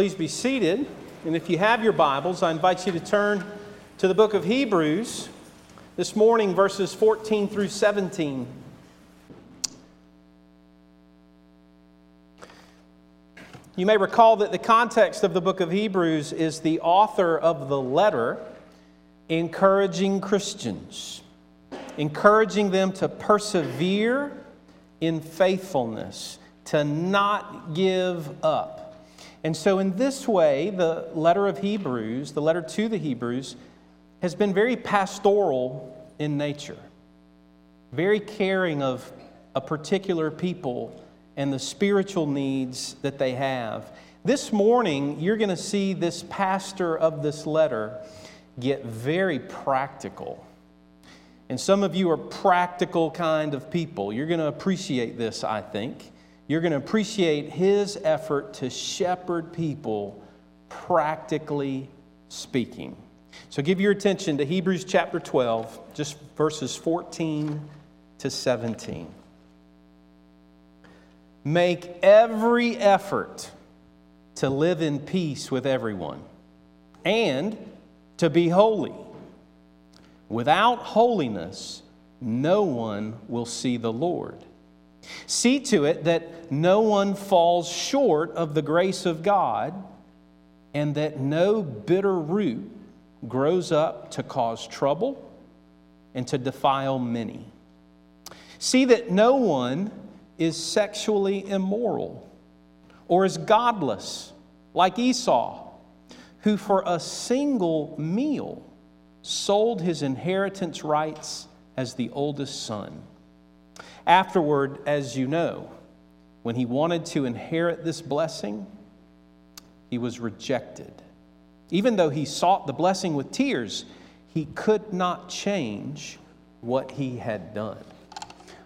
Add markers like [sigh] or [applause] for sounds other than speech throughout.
Please be seated. And if you have your Bibles, I invite you to turn to the book of Hebrews this morning, verses 14 through 17. You may recall that the context of the book of Hebrews is the author of the letter encouraging Christians, encouraging them to persevere in faithfulness, to not give up. And so, in this way, the letter of Hebrews, the letter to the Hebrews, has been very pastoral in nature, very caring of a particular people and the spiritual needs that they have. This morning, you're going to see this pastor of this letter get very practical. And some of you are practical kind of people. You're going to appreciate this, I think you're going to appreciate his effort to shepherd people, practically speaking. So give your attention to Hebrews chapter 12, just verses 14 to 17. Make every effort to live in peace with everyone and to be holy. Without holiness, no one will see the Lord. See to it that no one falls short of the grace of God and that no bitter root grows up to cause trouble and to defile many. See that no one is sexually immoral or is godless like Esau, who for a single meal sold his inheritance rights as the oldest son. Afterward, as you know, when he wanted to inherit this blessing, he was rejected. Even though he sought the blessing with tears, he could not change what he had done.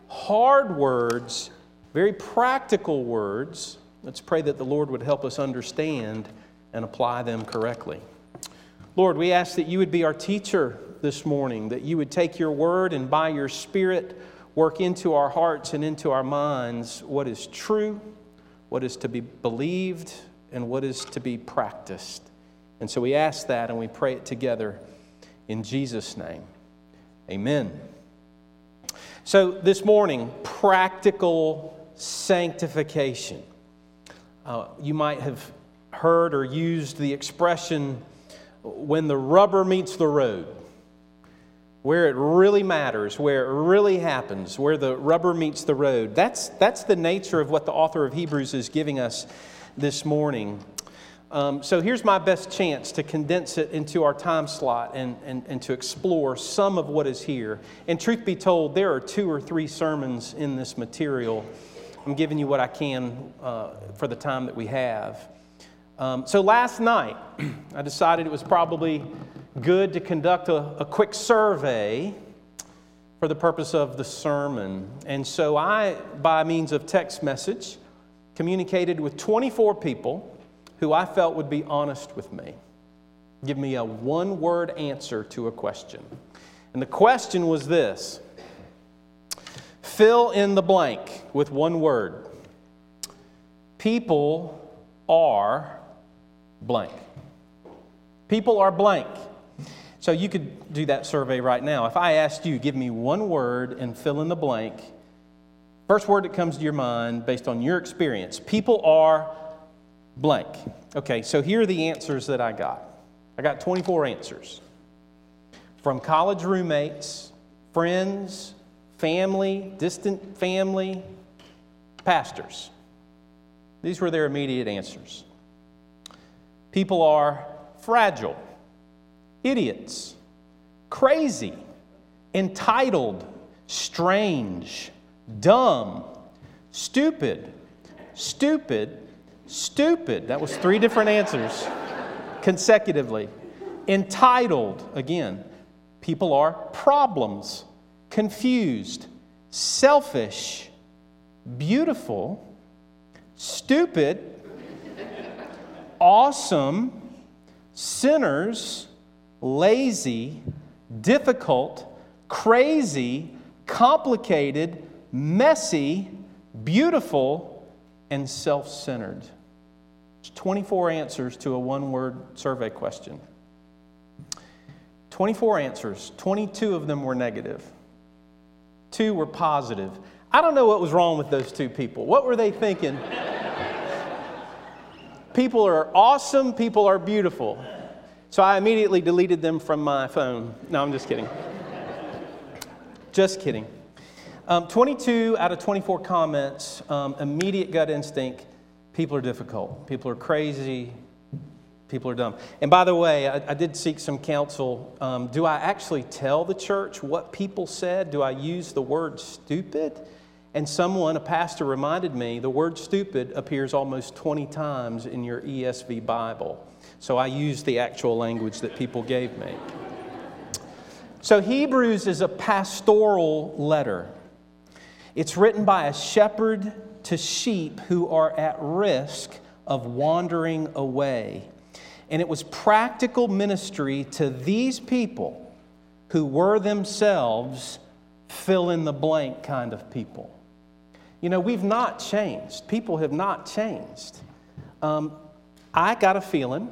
Hard words, very practical words. Let's pray that the Lord would help us understand and apply them correctly. Lord, we ask that you would be our teacher this morning, that you would take your word and by your Spirit, work into our hearts and into our minds what is true, what is to be believed, and what is to be practiced. And so we ask that and we pray it together in Jesus' name. Amen. So this morning, practical sanctification. Uh, you might have heard or used the expression when the rubber meets the road where it really matters, where it really happens, where the rubber meets the road. That's, that's the nature of what the author of Hebrews is giving us this morning. Um, so here's my best chance to condense it into our time slot and, and, and to explore some of what is here. And truth be told, there are two or three sermons in this material. I'm giving you what I can uh, for the time that we have. Um, so last night, [clears throat] I decided it was probably good to conduct a, a quick survey for the purpose of the sermon. And so I, by means of text message, communicated with 24 people who I felt would be honest with me. Give me a one word answer to a question. And the question was this fill in the blank with one word. People are blank. People are blank. So you could do that survey right now. If I asked you, give me one word and fill in the blank, first word that comes to your mind based on your experience. People are blank. Okay, so here are the answers that I got. I got 24 answers from college roommates, friends, family, distant family, pastors. These were their immediate answers. People are fragile idiots, crazy, entitled, strange, dumb, stupid, stupid, stupid. That was three different answers consecutively. Entitled, again, people are problems, confused, selfish, beautiful, stupid, awesome, sinners, lazy, difficult, crazy, complicated, messy, beautiful, and self centered. 24 answers to a one word survey question. 24 answers, 22 of them were negative, two were positive. I don't know what was wrong with those two people. What were they thinking? [laughs] people are awesome, people are beautiful. So I immediately deleted them from my phone. No, I'm just kidding. just kidding. Um, 22 out of 24 comments, um, immediate gut instinct people are difficult, people are crazy, people are dumb. And by the way, I, I did seek some counsel. Um, do I actually tell the church what people said? Do I use the word stupid? And someone, a pastor, reminded me the word stupid appears almost 20 times in your ESV Bible. So I used the actual language that people gave me. So Hebrews is a pastoral letter. It's written by a shepherd to sheep who are at risk of wandering away. And it was practical ministry to these people who were themselves fill in the blank kind of people. You know, we've not changed. People have not changed. Um, I got a feeling,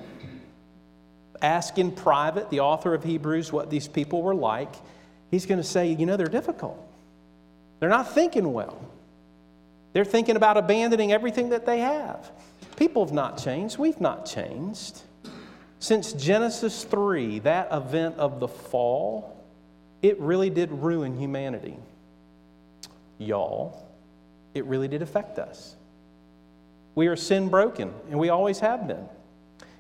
ask in private the author of Hebrews what these people were like. He's going to say, you know, they're difficult. They're not thinking well. They're thinking about abandoning everything that they have. People have not changed. We've not changed. Since Genesis 3, that event of the fall, it really did ruin humanity. Y'all, it really did affect us. We are sin broken, and we always have been.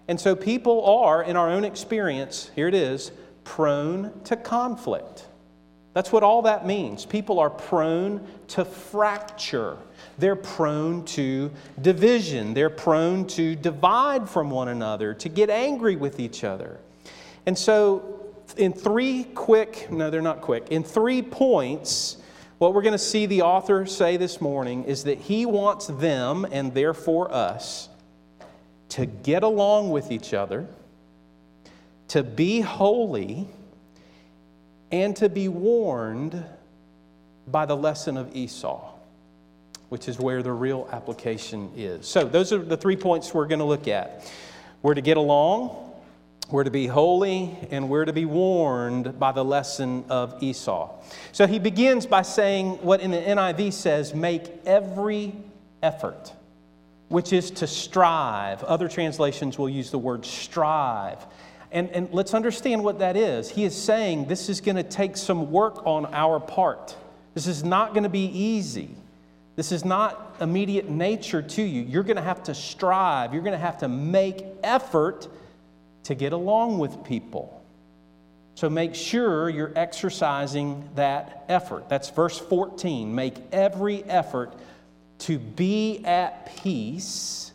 And so people are, in our own experience, here it is, prone to conflict. That's what all that means. People are prone to fracture. They're prone to division. They're prone to divide from one another, to get angry with each other. And so, in three quick, no, they're not quick, in three points, what we're going to see the author say this morning is that he wants them, and therefore us, to get along with each other, to be holy, and to be warned by the lesson of Esau which is where the real application is. So, those are the three points we're going to look at. We're to get along, we're to be holy, and we're to be warned by the lesson of Esau. So, he begins by saying what in the NIV says make every effort, which is to strive. Other translations will use the word strive. And, and let's understand what that is. He is saying this is going to take some work on our part. This is not going to be easy. This is not immediate nature to you. You're going to have to strive, you're going to have to make effort to get along with people. So make sure you're exercising that effort. That's verse 14. Make every effort to be at peace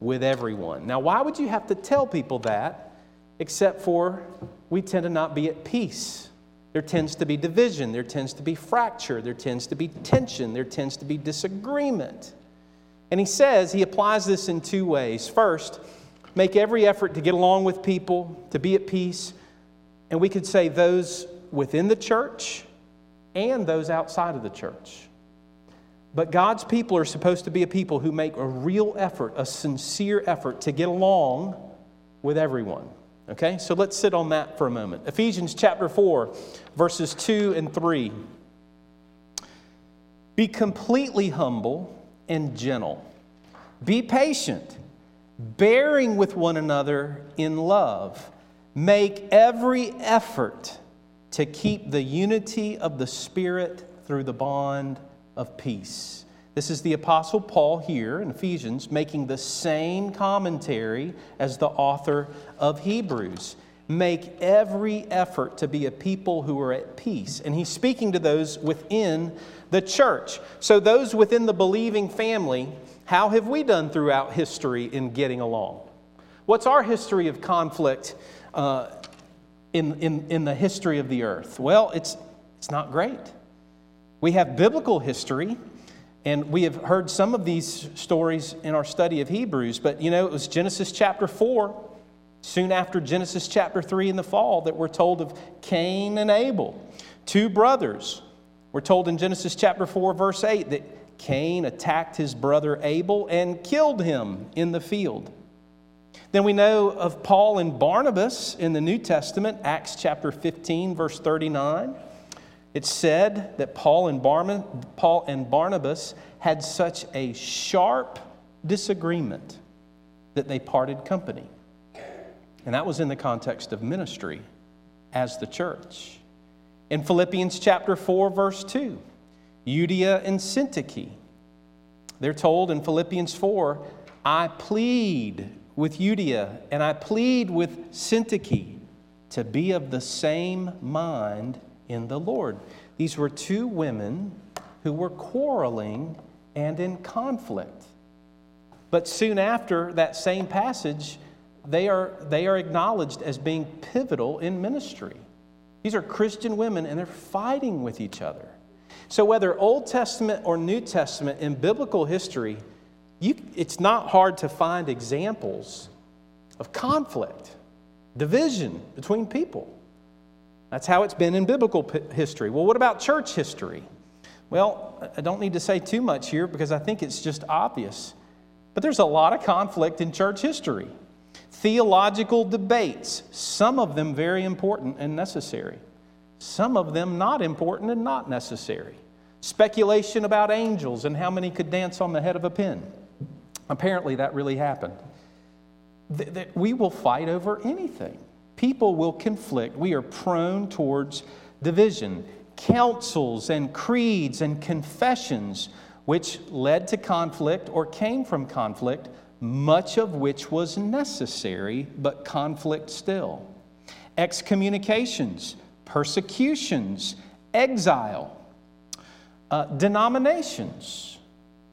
with everyone. Now, why would you have to tell people that except for we tend to not be at peace? There tends to be division, there tends to be fracture, there tends to be tension, there tends to be disagreement. And he says, he applies this in two ways. First, make every effort to get along with people, to be at peace. And we could say those within the church and those outside of the church. But God's people are supposed to be a people who make a real effort, a sincere effort to get along with everyone. Okay, so let's sit on that for a moment. Ephesians chapter 4, verses 2 and 3. Be completely humble and gentle. Be patient, bearing with one another in love. Make every effort to keep the unity of the Spirit through the bond of peace. This is the Apostle Paul here in Ephesians making the same commentary as the author of Hebrews. Make every effort to be a people who are at peace. And he's speaking to those within the church. So, those within the believing family, how have we done throughout history in getting along? What's our history of conflict uh, in, in, in the history of the earth? Well, it's, it's not great. We have biblical history and we have heard some of these stories in our study of Hebrews, but you know, it was Genesis chapter 4, soon after Genesis chapter 3 in the fall, that we're told of Cain and Abel, two brothers. We're told in Genesis chapter 4, verse 8, that Cain attacked his brother Abel and killed him in the field. Then we know of Paul and Barnabas in the New Testament, Acts chapter 15, verse 39. It said that Paul and, Paul and Barnabas had such a sharp disagreement that they parted company. And that was in the context of ministry as the church. In Philippians chapter 4, verse 2, Euodia and Syntyche, they're told in Philippians 4, I plead with Euodia and I plead with Syntyche to be of the same mind in the Lord. These were two women who were quarreling and in conflict. But soon after that same passage, they are, they are acknowledged as being pivotal in ministry. These are Christian women and they're fighting with each other. So, whether Old Testament or New Testament in biblical history, you, it's not hard to find examples of conflict, division between people. That's how it's been in biblical history. Well, what about church history? Well, I don't need to say too much here because I think it's just obvious. But there's a lot of conflict in church history. Theological debates, some of them very important and necessary, some of them not important and not necessary. Speculation about angels and how many could dance on the head of a pin. Apparently, that really happened. That We will fight over anything. People will conflict. We are prone towards division. Councils and creeds and confessions which led to conflict or came from conflict, much of which was necessary, but conflict still. Excommunications, persecutions, exile, uh, denominations,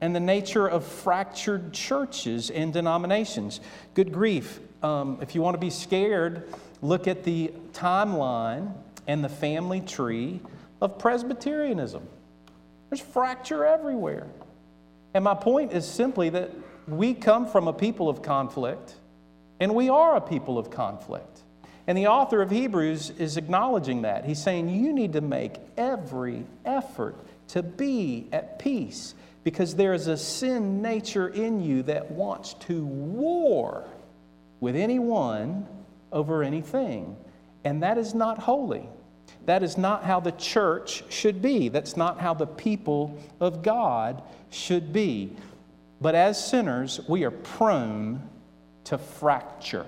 and the nature of fractured churches and denominations. Good grief. Um, if you want to be scared, look at the timeline and the family tree of Presbyterianism. There's fracture everywhere. And my point is simply that we come from a people of conflict, and we are a people of conflict. And the author of Hebrews is acknowledging that. He's saying you need to make every effort to be at peace because there is a sin nature in you that wants to war with anyone over anything. And that is not holy. That is not how the church should be. That's not how the people of God should be. But as sinners, we are prone to fracture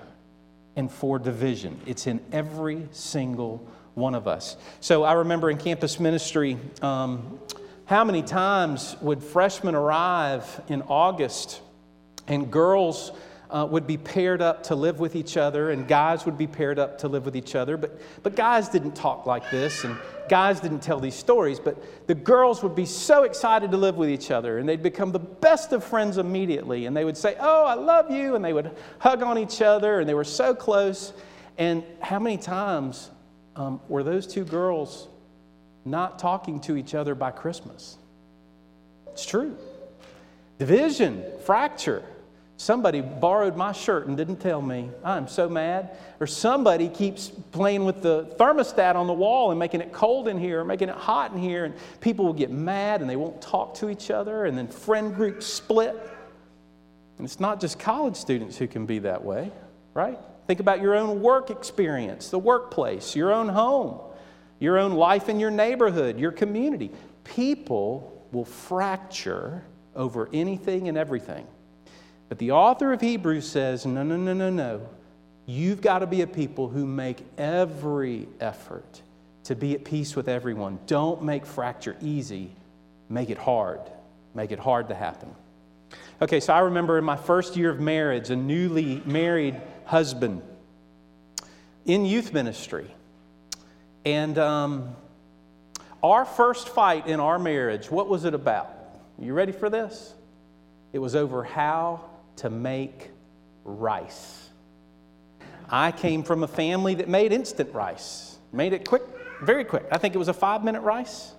and for division. It's in every single one of us. So I remember in campus ministry, um, how many times would freshmen arrive in August and girls uh, would be paired up to live with each other, and guys would be paired up to live with each other. But, but guys didn't talk like this, and guys didn't tell these stories. But the girls would be so excited to live with each other, and they'd become the best of friends immediately. And they would say, Oh, I love you. And they would hug on each other, and they were so close. And how many times um, were those two girls not talking to each other by Christmas? It's true. Division, fracture. Somebody borrowed my shirt and didn't tell me. I'm so mad. Or somebody keeps playing with the thermostat on the wall and making it cold in here, or making it hot in here, and people will get mad and they won't talk to each other, and then friend groups split. And it's not just college students who can be that way, right? Think about your own work experience, the workplace, your own home, your own life in your neighborhood, your community. People will fracture over anything and everything. But the author of Hebrews says, no, no, no, no, no. You've got to be a people who make every effort to be at peace with everyone. Don't make fracture easy, make it hard. Make it hard to happen. Okay, so I remember in my first year of marriage, a newly married husband in youth ministry. And um, our first fight in our marriage, what was it about? You ready for this? It was over how to make rice. I came from a family that made instant rice, made it quick, very quick. I think it was a five minute rice.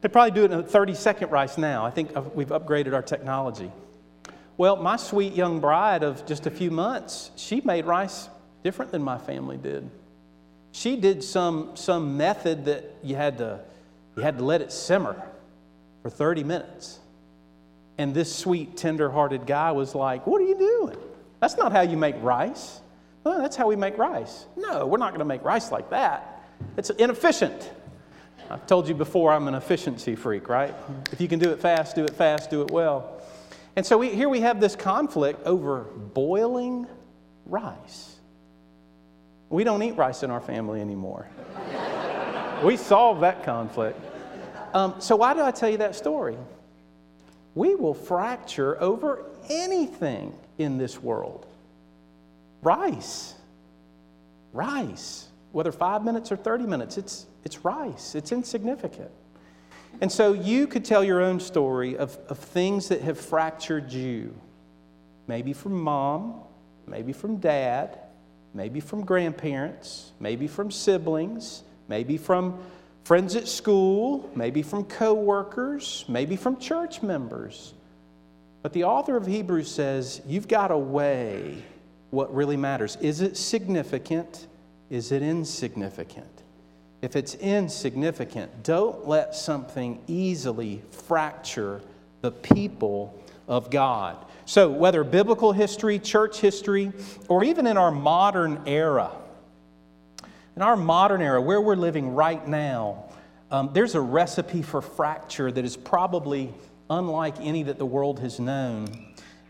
They probably do it in a 30 second rice now. I think we've upgraded our technology. Well, my sweet young bride of just a few months, she made rice different than my family did. She did some, some method that you had, to, you had to let it simmer for 30 minutes. And this sweet, tender hearted guy was like, What are you doing? That's not how you make rice. Well, that's how we make rice. No, we're not going to make rice like that. It's inefficient. I've told you before I'm an efficiency freak, right? If you can do it fast, do it fast, do it well. And so we, here we have this conflict over boiling rice. We don't eat rice in our family anymore. we solved that conflict. Um, so, why do I tell you that story? We will fracture over anything in this world. Rice. Rice. Whether five minutes or 30 minutes, it's, it's rice. It's insignificant. And so you could tell your own story of, of things that have fractured you. Maybe from mom, maybe from dad, maybe from grandparents, maybe from siblings, maybe from friends at school, maybe from coworkers, maybe from church members. But the author of Hebrews says you've got to weigh what really matters. Is it significant? Is it insignificant? If it's insignificant, don't let something easily fracture the people of God. So, whether biblical history, church history, or even in our modern era, in our modern era, where we're living right now, um, there's a recipe for fracture that is probably unlike any that the world has known.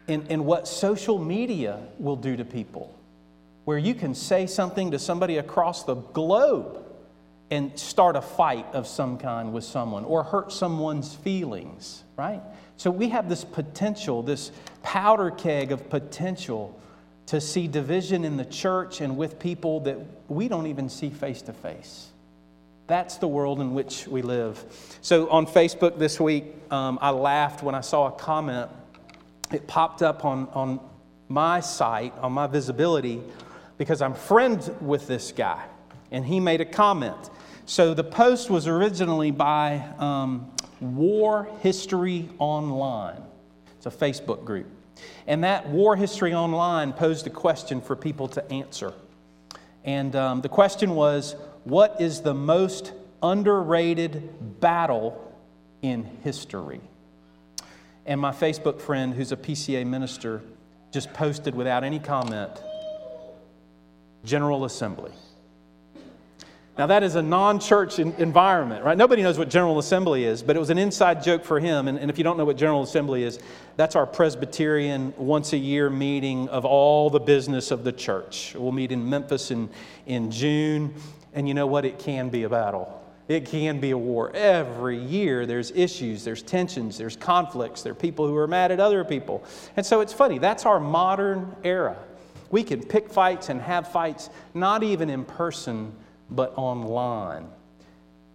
in in what social media will do to people, where you can say something to somebody across the globe and start a fight of some kind with someone or hurt someone's feelings, right? So we have this potential, this powder keg of potential to see division in the church and with people that we don't even see face to face. That's the world in which we live. So on Facebook this week, um, I laughed when I saw a comment. It popped up on, on my site, on my visibility, because I'm friends with this guy. And he made a comment. So the post was originally by um, War History Online. It's a Facebook group. And that War History Online posed a question for people to answer. And um, the question was What is the most underrated battle in history? And my Facebook friend, who's a PCA minister, just posted without any comment General Assembly. Now, that is a non church environment, right? Nobody knows what General Assembly is, but it was an inside joke for him. And, and, if you don't know what General Assembly is, that's our Presbyterian once a year meeting of all the business of the church. We'll meet in Memphis in, in June. And you know what? It can be a battle. It can be a war. Every year there's issues, there's tensions, there's conflicts, there are people who are mad at other people. And so it's funny, that's our modern era. We can pick fights and have fights, not even in person but online.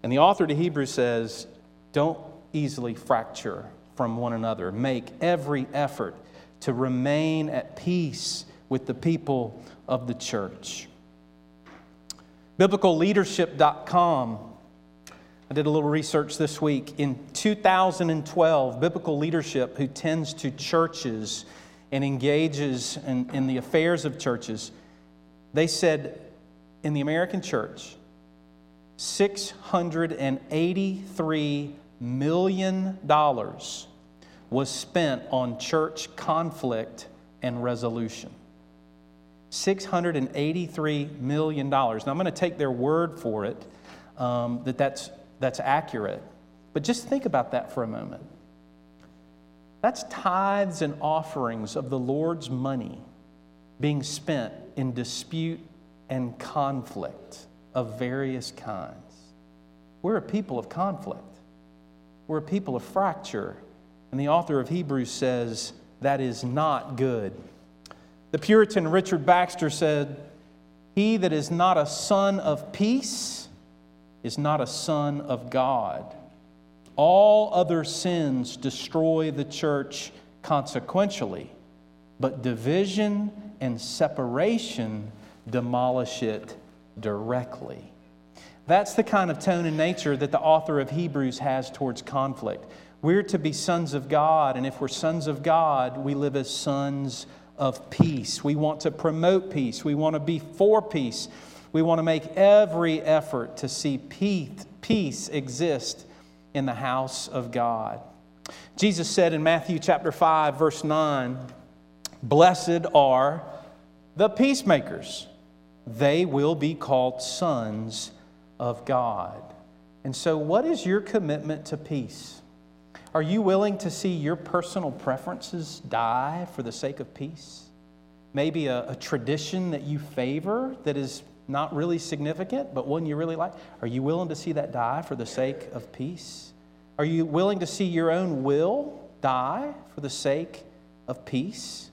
And the author to Hebrews says, don't easily fracture from one another. Make every effort to remain at peace with the people of the church. BiblicalLeadership.com. I did a little research this week. In 2012, Biblical Leadership, who tends to churches and engages in, in the affairs of churches, they said in the American church, $683 million was spent on church conflict and resolution. $683 million. Now, I'm going to take their word for it um, that that's, that's accurate. But just think about that for a moment. That's tithes and offerings of the Lord's money being spent in dispute and conflict of various kinds. We're a people of conflict, we're a people of fracture. And the author of Hebrews says that is not good. The Puritan Richard Baxter said, He that is not a son of peace is not a son of God. All other sins destroy the church consequentially, but division and separation demolish it directly. That's the kind of tone and nature that the author of Hebrews has towards conflict. We're to be sons of God, and if we're sons of God, we live as sons of peace. We want to promote peace, we want to be for peace. We want to make every effort to see peace, exist in the house of God. Jesus said in Matthew chapter 5 verse 9, Blessed are the peacemakers, they will be called sons of God. And so, what is your commitment to peace? Are you willing to see your personal preferences die for the sake of peace? Maybe a, a, tradition that you favor that is not really significant, but one you really like. Are you willing to see that die for the sake of peace? Are you willing to see your own will die for the sake of peace?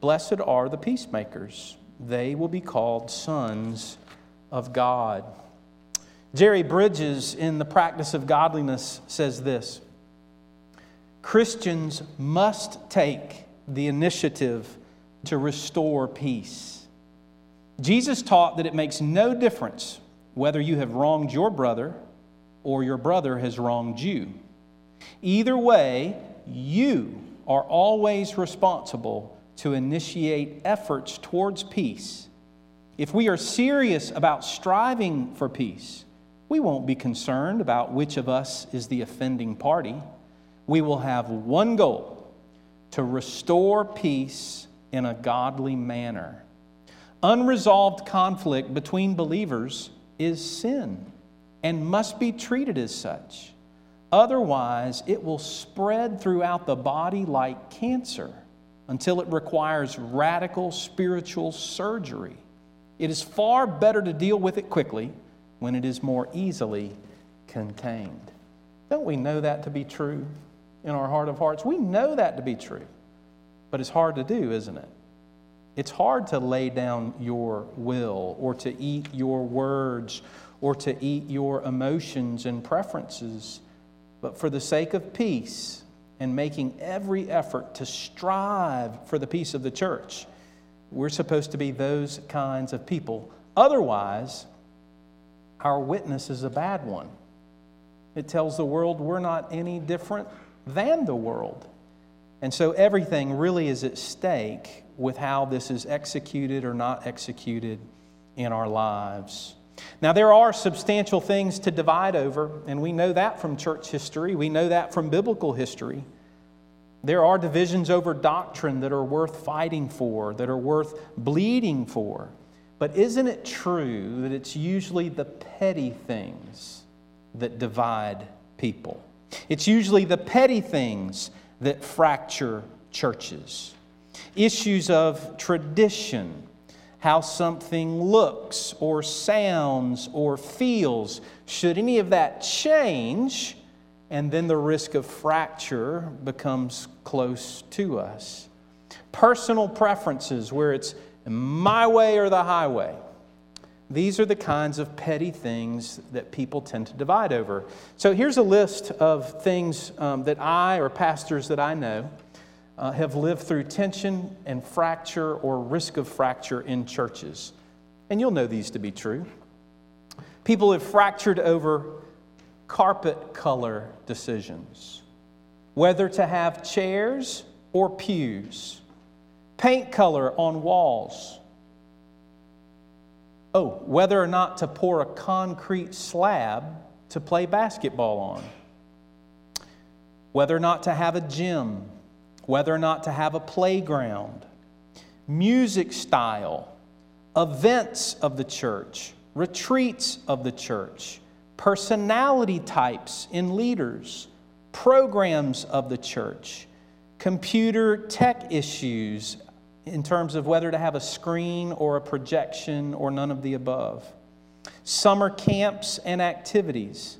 Blessed are the peacemakers, they will be called sons of God. Jerry Bridges, in The Practice of Godliness, says this Christians must take the initiative to restore peace. Jesus taught that it makes no difference whether you have wronged your brother or your brother has wronged you. Either way, you are always responsible to initiate efforts towards peace. If we are serious about striving for peace, we won't be concerned about which of us is the offending party. We will have one goal to restore peace in a godly manner. Unresolved conflict between believers is sin and must be treated as such. Otherwise, it will spread throughout the body like cancer until it requires radical spiritual surgery. It is far better to deal with it quickly when it is more easily contained. Don't we know that to be true in our heart of hearts? We know that to be true, but it's hard to do, isn't it? It's hard to lay down your will or to eat your words or to eat your emotions and preferences. But for the sake of peace and making every effort to strive for the peace of the church, we're supposed to be those kinds of people. Otherwise, our witness is a bad one. It tells the world we're not any different than the world. And so everything really is at stake with how this is executed or not executed in our lives. Now, there are substantial things to divide over, and we know that from church history. We know that from biblical history. There are divisions over doctrine that are worth fighting for, that are worth bleeding for. But isn't it true that it's usually the petty things that divide people? It's usually the petty things that fracture churches. Issues of tradition, how something looks or sounds or feels. Should any of that change, and then the risk of fracture becomes close to us. Personal preferences, where it's my way or the highway. These are the kinds of petty things that people tend to divide over. So here's a list of things um, that I or pastors that I know uh, have lived through tension and fracture or risk of fracture in churches. And you'll know these to be true. People have fractured over carpet color decisions, whether to have chairs or pews paint color on walls. Oh, whether or not to pour a concrete slab to play basketball on. Whether or not to have a gym. Whether or not to have a playground. Music style. Events of the church. Retreats of the church. Personality types in leaders. Programs of the church computer tech issues in terms of whether to have a screen or a projection or none of the above. Summer camps and activities,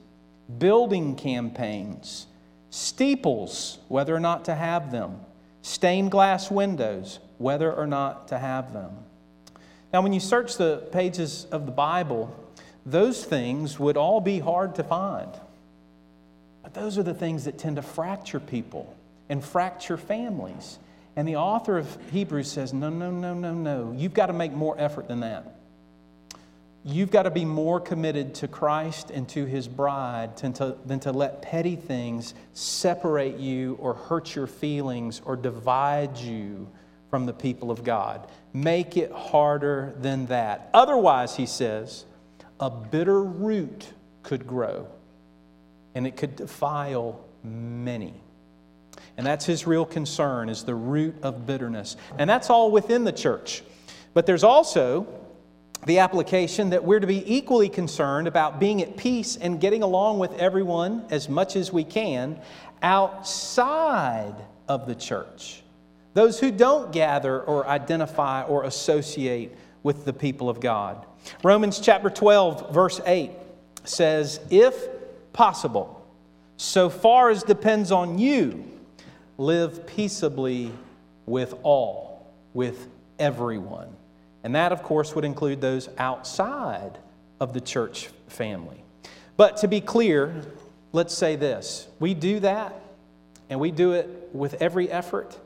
building campaigns, steeples, whether or not to have them, stained glass windows, whether or not to have them. Now, when you search the pages of the Bible, those things would all be hard to find. But those are the things that tend to fracture people and fracture families and the author of Hebrews says, no, no, no, no, no. You've got to make more effort than that. You've got to be more committed to Christ and to his bride than to, than to let petty things separate you or hurt your feelings or divide you from the people of God. Make it harder than that. Otherwise, he says, a bitter root could grow and it could defile many. And that's his real concern is the root of bitterness. And that's all within the church. But there's also the application that we're to be equally concerned about being at peace and getting along with everyone as much as we can outside of the church. Those who don't gather or identify or associate with the people of God. Romans chapter 12, verse 8 says, If possible, so far as depends on you, live peaceably with all, with everyone. And that, of course, would include those outside of the church family. But to be clear, let's say this we do that, and we do it with every effort,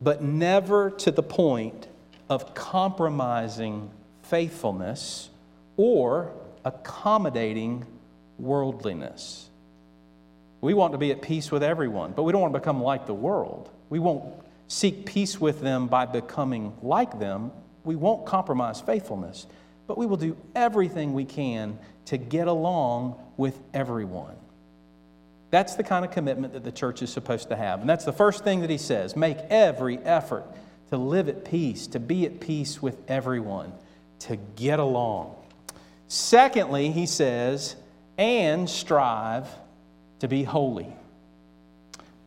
but never to the point of compromising faithfulness or accommodating worldliness. We want to be at peace with everyone, but we don't want to become like the world. We won't seek peace with them by becoming like them. We won't compromise faithfulness, but we will do everything we can to get along with everyone. That's the kind of commitment that the church is supposed to have. And that's the first thing that he says make every effort to live at peace, to be at peace with everyone, to get along. Secondly, he says, and strive to be holy.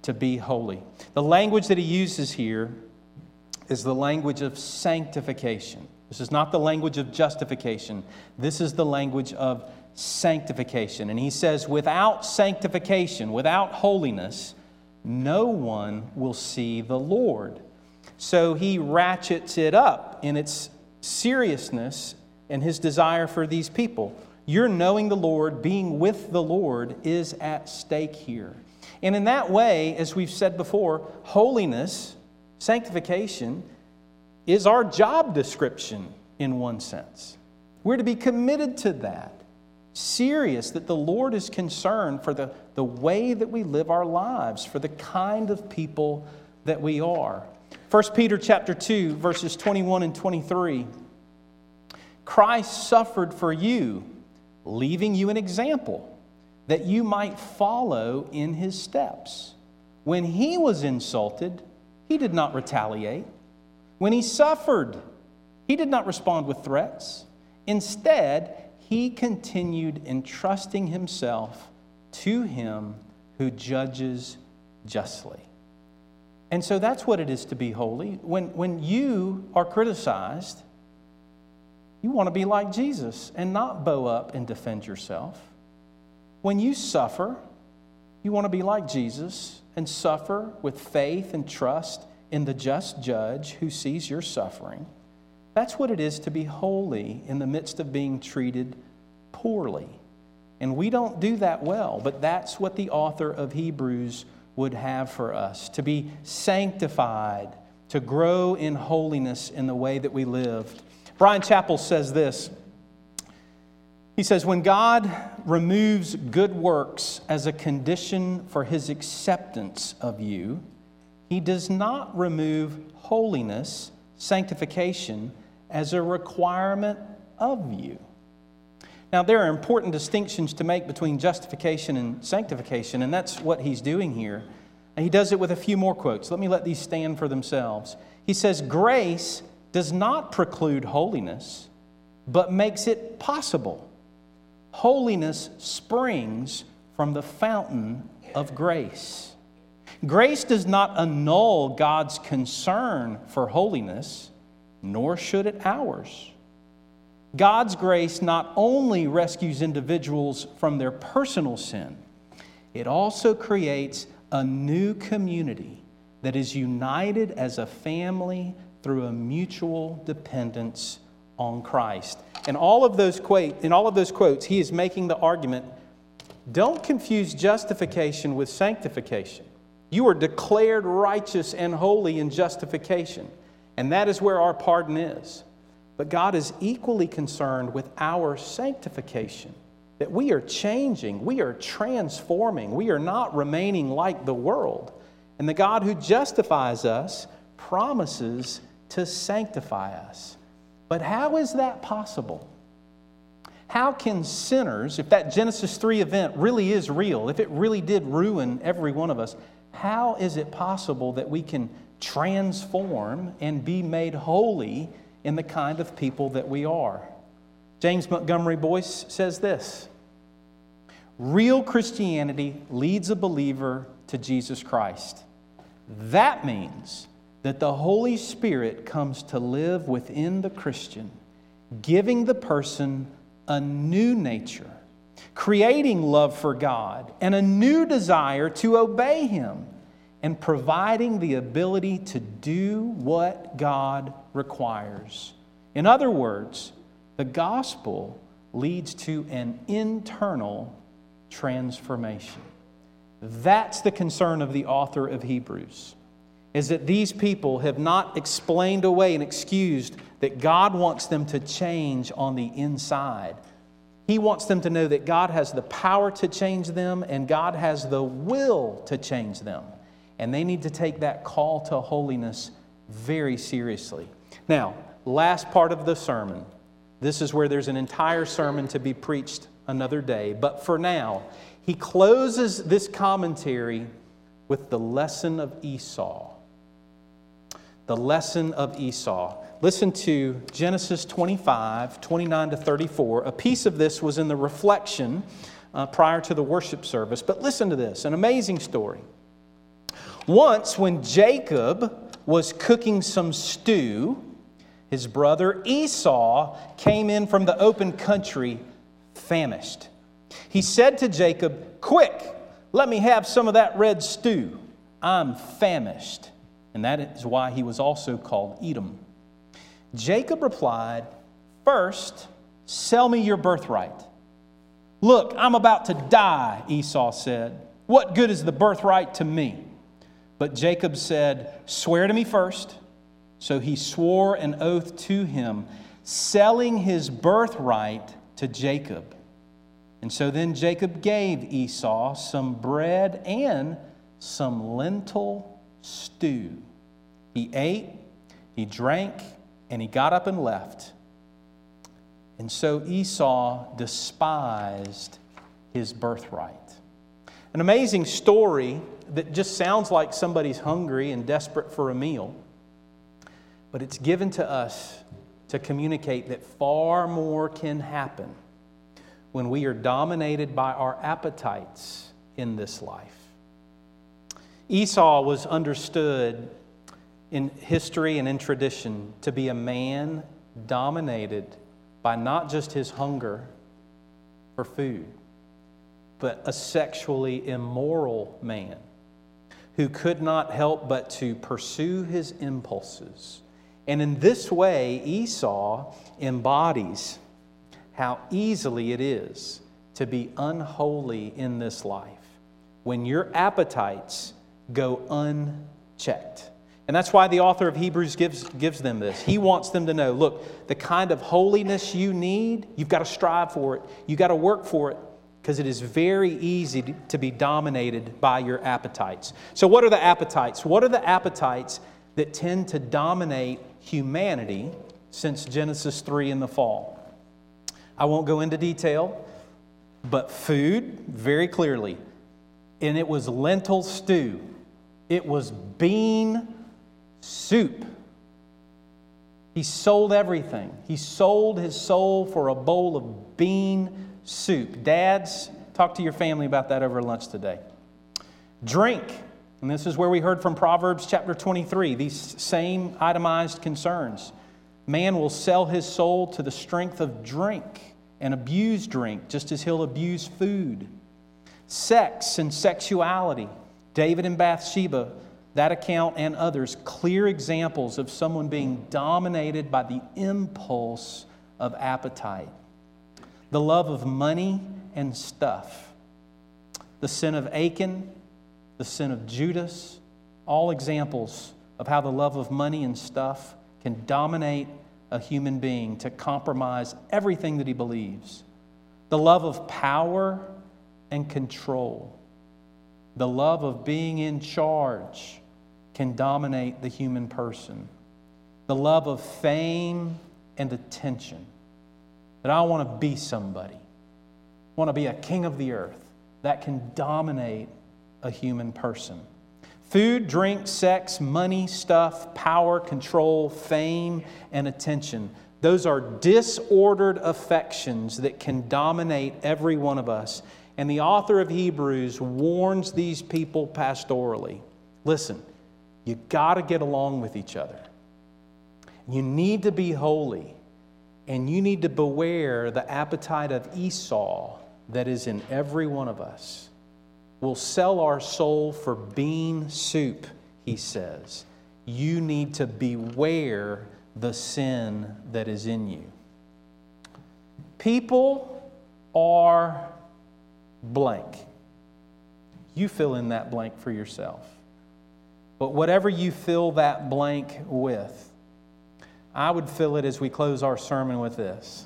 To be holy. The language that he uses here is the language of sanctification. This is not the language of justification. This is the language of sanctification. And he says, without sanctification, without holiness, no one will see the Lord. So he ratchets it up in its seriousness and his desire for these people. Your knowing the Lord, being with the Lord, is at stake here. And in that way, as we've said before, holiness, sanctification, is our job description in one sense. We're to be committed to that, serious that the Lord is concerned for the, the way that we live our lives, for the kind of people that we are. 1 Peter chapter 2, verses 21 and 23. Christ suffered for you leaving you an example that you might follow in his steps. When he was insulted, he did not retaliate. When he suffered, he did not respond with threats. Instead, he continued entrusting himself to him who judges justly. And so that's what it is to be holy. When, when you are criticized, you want to be like Jesus and not bow up and defend yourself. When you suffer, you want to be like Jesus and suffer with faith and trust in the just judge who sees your suffering. That's what it is to be holy in the midst of being treated poorly. And we don't do that well, but that's what the author of Hebrews would have for us to be sanctified, to grow in holiness in the way that we lived. Brian Chapell says this. He says, When God removes good works as a condition for his acceptance of you, he does not remove holiness, sanctification, as a requirement of you. Now, there are important distinctions to make between justification and sanctification, and that's what he's doing here. And he does it with a few more quotes. Let me let these stand for themselves. He says, Grace does not preclude holiness, but makes it possible. Holiness springs from the fountain of grace. Grace does not annul God's concern for holiness, nor should it ours. God's grace not only rescues individuals from their personal sin, it also creates a new community that is united as a family through a mutual dependence on Christ. And all of those quote, in all of those quotes, he is making the argument don't confuse justification with sanctification. You are declared righteous and holy in justification, and that is where our pardon is. But God is equally concerned with our sanctification, that we are changing, we are transforming, we are not remaining like the world. And the God who justifies us promises to sanctify us. But how is that possible? How can sinners, if that Genesis 3 event really is real, if it really did ruin every one of us, how is it possible that we can transform and be made holy in the kind of people that we are? James Montgomery Boice says this Real Christianity leads a believer to Jesus Christ. That means that the Holy Spirit comes to live within the Christian, giving the person a new nature, creating love for God and a new desire to obey Him, and providing the ability to do what God requires. In other words, the gospel leads to an internal transformation. That's the concern of the author of Hebrews. Is that these people have not explained away and excused that God wants them to change on the inside. He wants them to know that God has the power to change them and God has the will to change them. And they need to take that call to holiness very seriously. Now, last part of the sermon. This is where there's an entire sermon to be preached another day. But for now, he closes this commentary with the lesson of Esau. The lesson of Esau. Listen to Genesis 25, 29 to 34. A piece of this was in the reflection uh, prior to the worship service. But listen to this an amazing story. Once, when Jacob was cooking some stew, his brother Esau came in from the open country famished. He said to Jacob, Quick, let me have some of that red stew. I'm famished. And that is why he was also called Edom. Jacob replied, First, sell me your birthright. Look, I'm about to die, Esau said. What good is the birthright to me? But Jacob said, Swear to me first. So he swore an oath to him, selling his birthright to Jacob. And so then Jacob gave Esau some bread and some lentil stew. He ate, he drank, and he got up and left. And so Esau despised his birthright. An amazing story that just sounds like somebody's hungry and desperate for a meal, but it's given to us to communicate that far more can happen when we are dominated by our appetites in this life. Esau was understood in history and in tradition to be a man dominated by not just his hunger for food, but a sexually immoral man who could not help but to pursue his impulses. And in this way, Esau embodies how easily it is to be unholy in this life when your appetites go unchecked. And that's why the author of Hebrews gives, gives them this. He wants them to know look, the kind of holiness you need, you've got to strive for it, you've got to work for it, because it is very easy to be dominated by your appetites. So, what are the appetites? What are the appetites that tend to dominate humanity since Genesis 3 in the fall? I won't go into detail, but food, very clearly. And it was lentil stew, it was bean soup. He sold everything. He sold his soul for a bowl of bean soup. Dads, talk to your family about that over lunch today. Drink. And this is where we heard from Proverbs chapter 23, these same itemized concerns. Man will sell his soul to the strength of drink and abuse drink, just as he'll abuse food. Sex and sexuality. David and Bathsheba, that account and others, clear examples of someone being dominated by the impulse of appetite. The love of money and stuff. The sin of Achan, the sin of Judas, all examples of how the love of money and stuff can dominate a human being to compromise everything that he believes. The love of power and control, the love of being in charge can dominate the human person. The love of fame and attention. That I want to be somebody, I want to be a king of the earth. That can dominate a human person. Food, drink, sex, money, stuff, power, control, fame, and attention. Those are disordered affections that can dominate every one of us. And the author of Hebrews warns these people pastorally listen, you got to get along with each other. You need to be holy, and you need to beware the appetite of Esau that is in every one of us. We'll sell our soul for bean soup, he says. You need to beware the sin that is in you. People are blank. You fill in that blank for yourself. But whatever you fill that blank with, I would fill it as we close our sermon with this.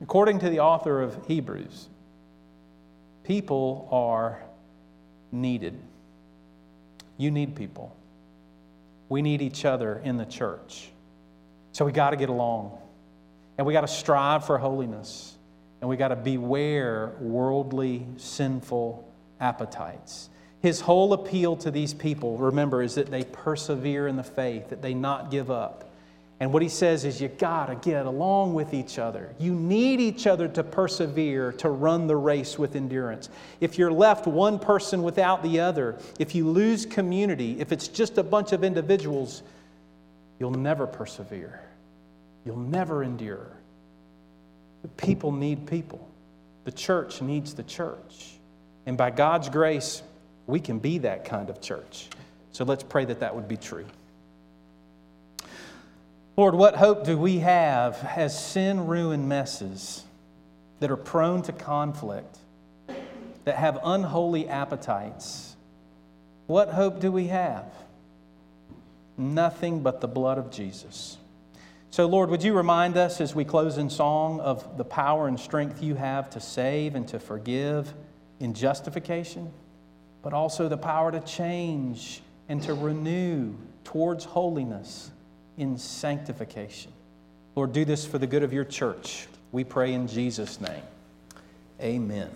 According to the author of Hebrews, people are needed. You need people. We need each other in the church. So we got to get along. And we got to strive for holiness. And we got to beware worldly, sinful appetites. His whole appeal to these people, remember, is that they persevere in the faith, that they not give up. And what he says is, you got to get along with each other. You need each other to persevere, to run the race with endurance. If you're left one person without the other, if you lose community, if it's just a bunch of individuals, you'll never persevere. You'll never endure. People need people. The church needs the church. And by God's grace, we can be that kind of church. So let's pray that that would be true. Lord, what hope do we have as sin ruined messes that are prone to conflict, that have unholy appetites? What hope do we have? Nothing but the blood of Jesus. So, Lord, would you remind us as we close in song of the power and strength you have to save and to forgive in justification, but also the power to change and to renew towards holiness in sanctification. Lord, do this for the good of your church. We pray in Jesus' name. Amen.